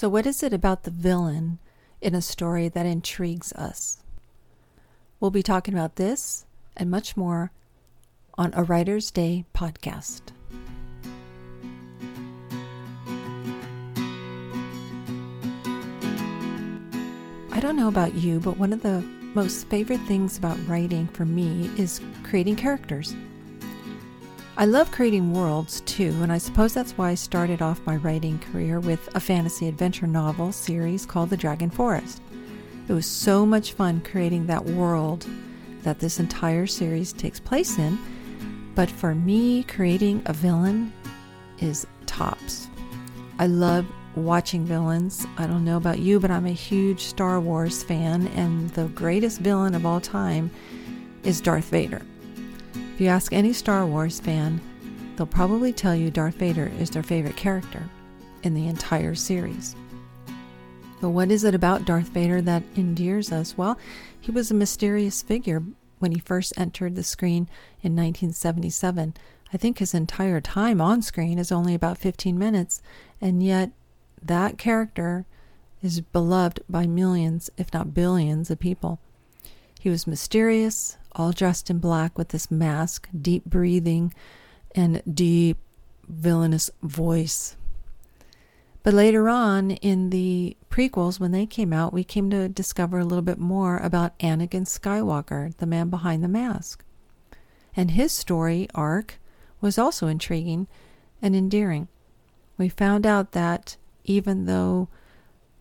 So, what is it about the villain in a story that intrigues us? We'll be talking about this and much more on a Writer's Day podcast. I don't know about you, but one of the most favorite things about writing for me is creating characters. I love creating worlds too, and I suppose that's why I started off my writing career with a fantasy adventure novel series called The Dragon Forest. It was so much fun creating that world that this entire series takes place in, but for me, creating a villain is tops. I love watching villains. I don't know about you, but I'm a huge Star Wars fan, and the greatest villain of all time is Darth Vader. If you ask any Star Wars fan, they'll probably tell you Darth Vader is their favorite character in the entire series. But what is it about Darth Vader that endears us? Well, he was a mysterious figure when he first entered the screen in 1977. I think his entire time on screen is only about 15 minutes, and yet that character is beloved by millions, if not billions, of people. He was mysterious, all dressed in black with this mask, deep breathing, and deep villainous voice. But later on in the prequels, when they came out, we came to discover a little bit more about Anakin Skywalker, the man behind the mask. And his story arc was also intriguing and endearing. We found out that even though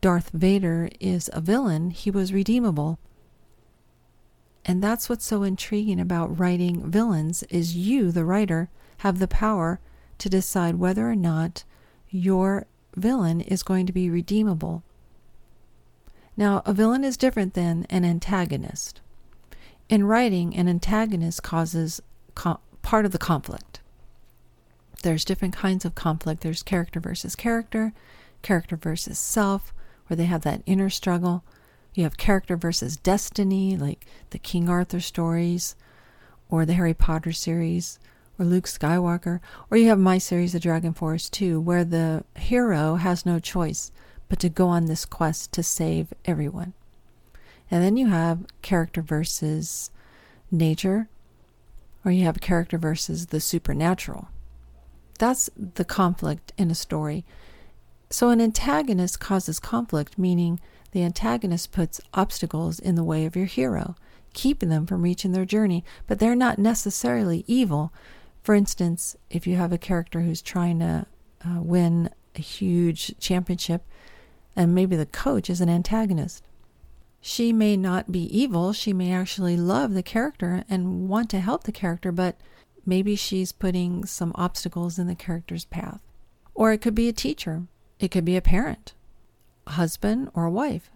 Darth Vader is a villain, he was redeemable. And that's what's so intriguing about writing villains is you, the writer, have the power to decide whether or not your villain is going to be redeemable. Now, a villain is different than an antagonist. In writing, an antagonist causes co- part of the conflict. There's different kinds of conflict. There's character versus character, character versus self, where they have that inner struggle. You have character versus destiny, like the King Arthur stories, or the Harry Potter series, or Luke Skywalker, or you have my series, The Dragon Forest 2, where the hero has no choice but to go on this quest to save everyone. And then you have character versus nature, or you have character versus the supernatural. That's the conflict in a story. So, an antagonist causes conflict, meaning the antagonist puts obstacles in the way of your hero, keeping them from reaching their journey, but they're not necessarily evil. For instance, if you have a character who's trying to uh, win a huge championship, and maybe the coach is an antagonist, she may not be evil. She may actually love the character and want to help the character, but maybe she's putting some obstacles in the character's path. Or it could be a teacher it could be a parent, husband, or a wife.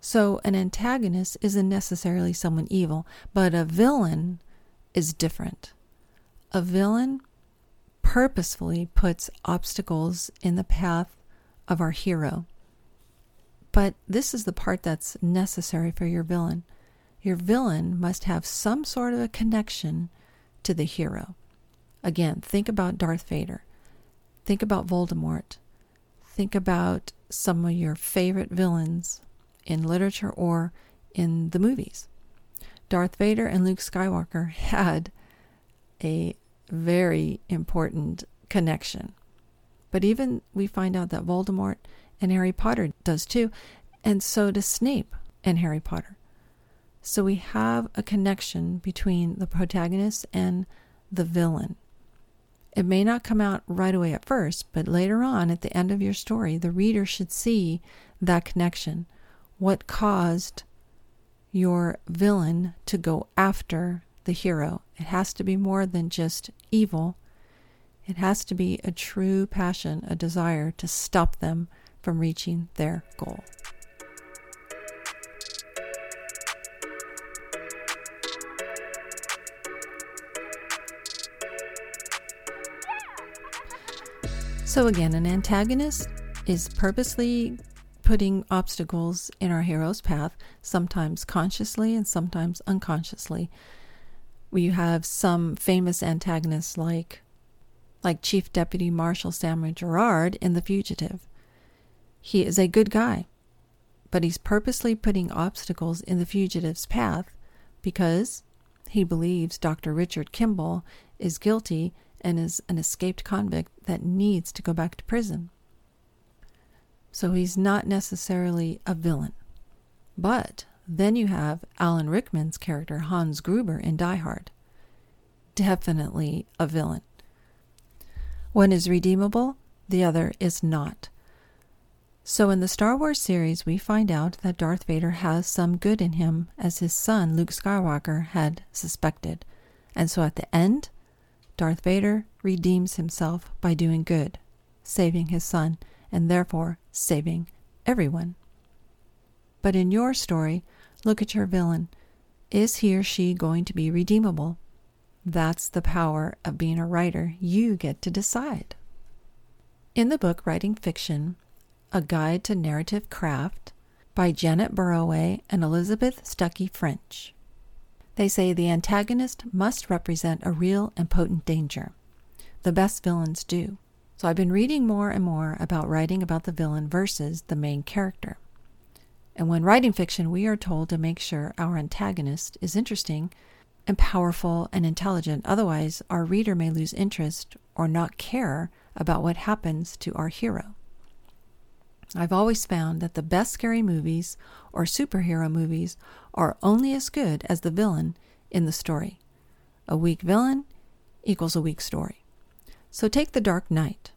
So an antagonist isn't necessarily someone evil, but a villain is different. A villain purposefully puts obstacles in the path of our hero. But this is the part that's necessary for your villain. Your villain must have some sort of a connection to the hero. Again, think about Darth Vader. Think about Voldemort think about some of your favorite villains in literature or in the movies. Darth Vader and Luke Skywalker had a very important connection. But even we find out that Voldemort and Harry Potter does too, and so does Snape and Harry Potter. So we have a connection between the protagonist and the villain. It may not come out right away at first, but later on, at the end of your story, the reader should see that connection. What caused your villain to go after the hero? It has to be more than just evil. It has to be a true passion, a desire to stop them from reaching their goal. So, again, an antagonist is purposely putting obstacles in our hero's path, sometimes consciously and sometimes unconsciously. We have some famous antagonists like like Chief Deputy Marshal Samuel Gerard in The Fugitive. He is a good guy, but he's purposely putting obstacles in the fugitive's path because he believes Dr. Richard Kimball is guilty and is an escaped convict that needs to go back to prison. So he's not necessarily a villain. But then you have Alan Rickman's character Hans Gruber in Die Hard. Definitely a villain. One is redeemable, the other is not. So in the Star Wars series, we find out that Darth Vader has some good in him, as his son Luke Skywalker had suspected. And so at the end, Darth Vader redeems himself by doing good, saving his son, and therefore saving everyone. But in your story, look at your villain. Is he or she going to be redeemable? That's the power of being a writer. You get to decide. In the book Writing Fiction, a Guide to Narrative Craft by Janet Burroway and Elizabeth Stuckey French. They say the antagonist must represent a real and potent danger. The best villains do. So I've been reading more and more about writing about the villain versus the main character. And when writing fiction, we are told to make sure our antagonist is interesting and powerful and intelligent. Otherwise, our reader may lose interest or not care about what happens to our hero. I've always found that the best scary movies or superhero movies are only as good as the villain in the story. A weak villain equals a weak story. So take The Dark Knight.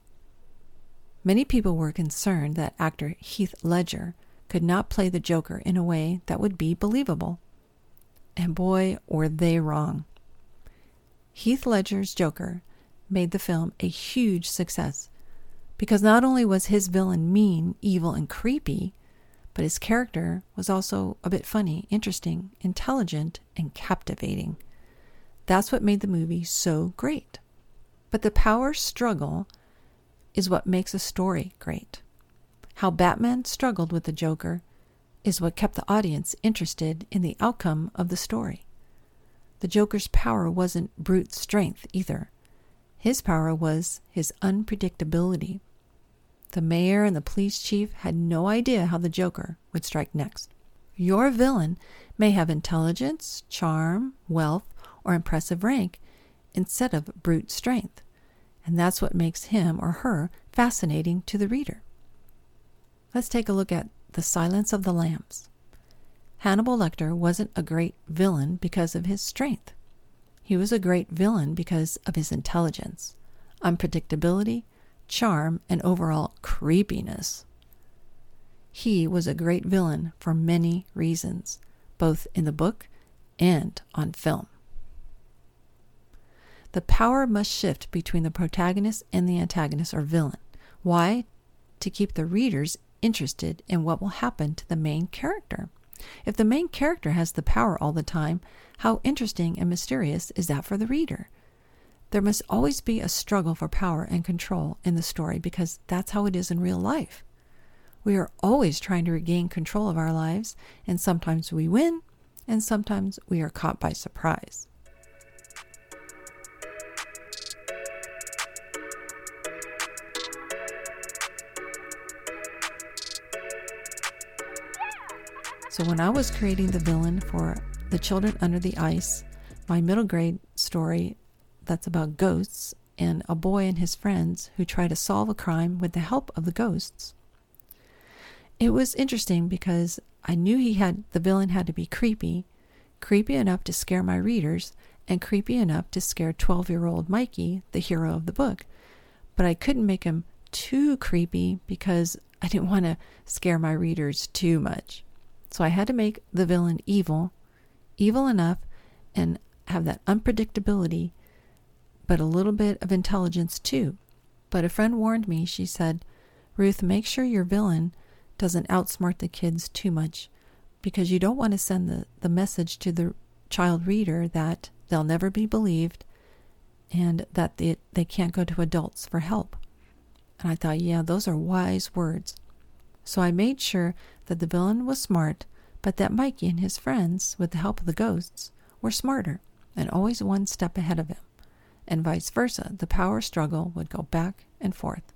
Many people were concerned that actor Heath Ledger could not play the Joker in a way that would be believable. And boy, were they wrong. Heath Ledger's Joker made the film a huge success because not only was his villain mean, evil, and creepy, but his character was also a bit funny, interesting, intelligent, and captivating. That's what made the movie so great. But the power struggle is what makes a story great. How Batman struggled with the Joker is what kept the audience interested in the outcome of the story. The Joker's power wasn't brute strength either. His power was his unpredictability. The mayor and the police chief had no idea how the Joker would strike next. Your villain may have intelligence, charm, wealth, or impressive rank instead of brute strength, and that's what makes him or her fascinating to the reader. Let's take a look at The Silence of the Lambs. Hannibal Lecter wasn't a great villain because of his strength. He was a great villain because of his intelligence, unpredictability, charm, and overall creepiness. He was a great villain for many reasons, both in the book and on film. The power must shift between the protagonist and the antagonist or villain. Why? To keep the readers interested in what will happen to the main character. If the main character has the power all the time, how interesting and mysterious is that for the reader? There must always be a struggle for power and control in the story because that's how it is in real life. We are always trying to regain control of our lives, and sometimes we win, and sometimes we are caught by surprise. So, when I was creating the villain for The Children Under the Ice, my middle grade story that's about ghosts and a boy and his friends who try to solve a crime with the help of the ghosts. It was interesting because I knew he had the villain had to be creepy, creepy enough to scare my readers, and creepy enough to scare 12 year old Mikey, the hero of the book. But I couldn't make him too creepy because I didn't want to scare my readers too much. So I had to make the villain evil, evil enough, and have that unpredictability but a little bit of intelligence too. But a friend warned me, she said, Ruth, make sure your villain doesn't outsmart the kids too much because you don't want to send the, the message to the child reader that they'll never be believed and that they, they can't go to adults for help. And I thought, yeah, those are wise words. So I made sure that the villain was smart, but that Mikey and his friends, with the help of the ghosts, were smarter and always one step ahead of him and vice versa. The power struggle would go back and forth.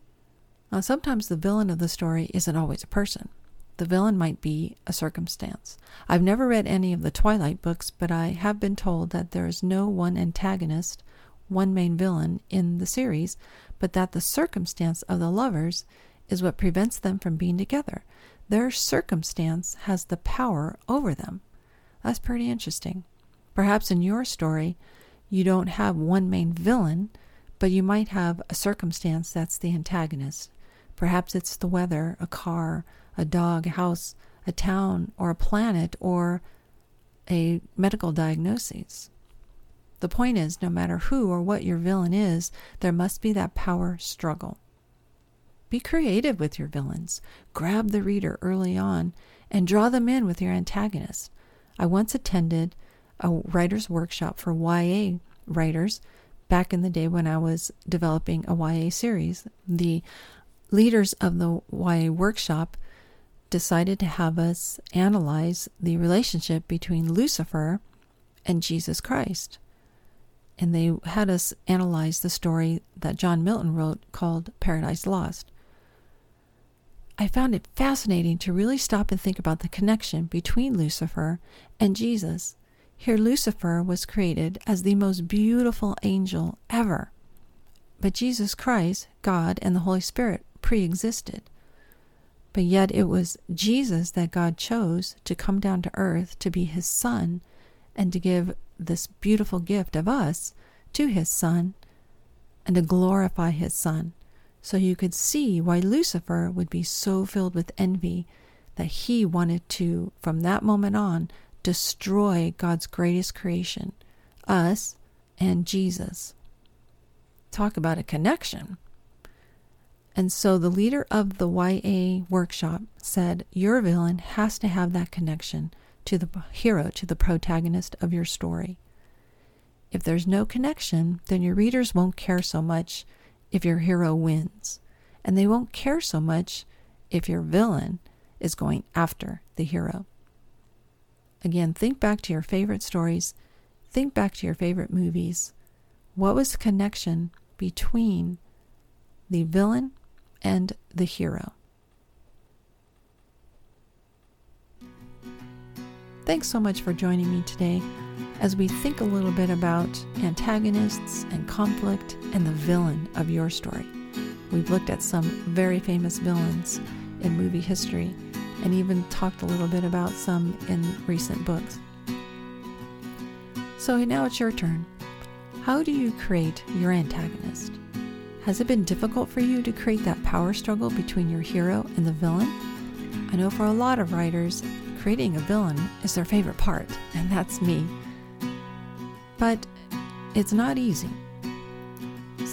Now, sometimes the villain of the story isn't always a person. The villain might be a circumstance. I've never read any of the Twilight books, but I have been told that there is no one antagonist, one main villain in the series, but that the circumstance of the lovers is what prevents them from being together. Their circumstance has the power over them. That's pretty interesting. Perhaps in your story, you don't have one main villain, but you might have a circumstance that's the antagonist. Perhaps it's the weather, a car, a dog, a house, a town, or a planet, or a medical diagnosis. The point is, no matter who or what your villain is, there must be that power struggle. Be creative with your villains. Grab the reader early on and draw them in with your antagonist. I once attended a writer's workshop for YA writers back in the day when I was developing a YA series. The leaders of the YA workshop decided to have us analyze the relationship between Lucifer and Jesus Christ. And they had us analyze the story that John Milton wrote called Paradise Lost. I found it fascinating to really stop and think about the connection between Lucifer and Jesus. Here, Lucifer was created as the most beautiful angel ever. But Jesus Christ, God, and the Holy Spirit pre existed. But yet it was Jesus that God chose to come down to earth to be his son and to give this beautiful gift of us to his son and to glorify his son. So you could see why Lucifer would be so filled with envy that he wanted to, from that moment on, destroy God's greatest creation, us and Jesus. Talk about a connection. And so the leader of the YA workshop said, Your villain has to have that connection to the hero, to the protagonist of your story. If there's no connection, then your readers won't care so much if your hero wins. And they won't care so much if your villain is going after the hero. Again, think back to your favorite stories, think back to your favorite movies. What was the connection between the villain and the hero. Thanks so much for joining me today as we think a little bit about antagonists and conflict and the villain of your story. We've looked at some very famous villains in movie history and even talked a little bit about some in recent books. So now it's your turn. How do you create your antagonist? Has it been difficult for you to create that power struggle between your hero and the villain? I know for a lot of writers, creating a villain is their favorite part, and that's me. But it's not easy.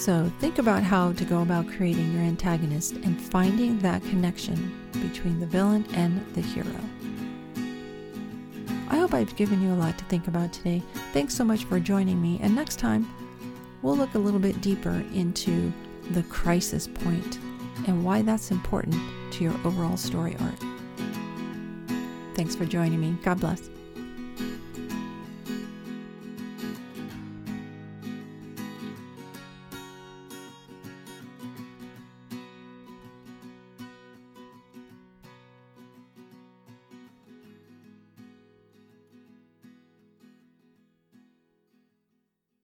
So think about how to go about creating your antagonist and finding that connection between the villain and the hero. I hope I've given you a lot to think about today. Thanks so much for joining me, and next time, we'll look a little bit deeper into the crisis point and why that's important to your overall story arc. Thanks for joining me. God bless.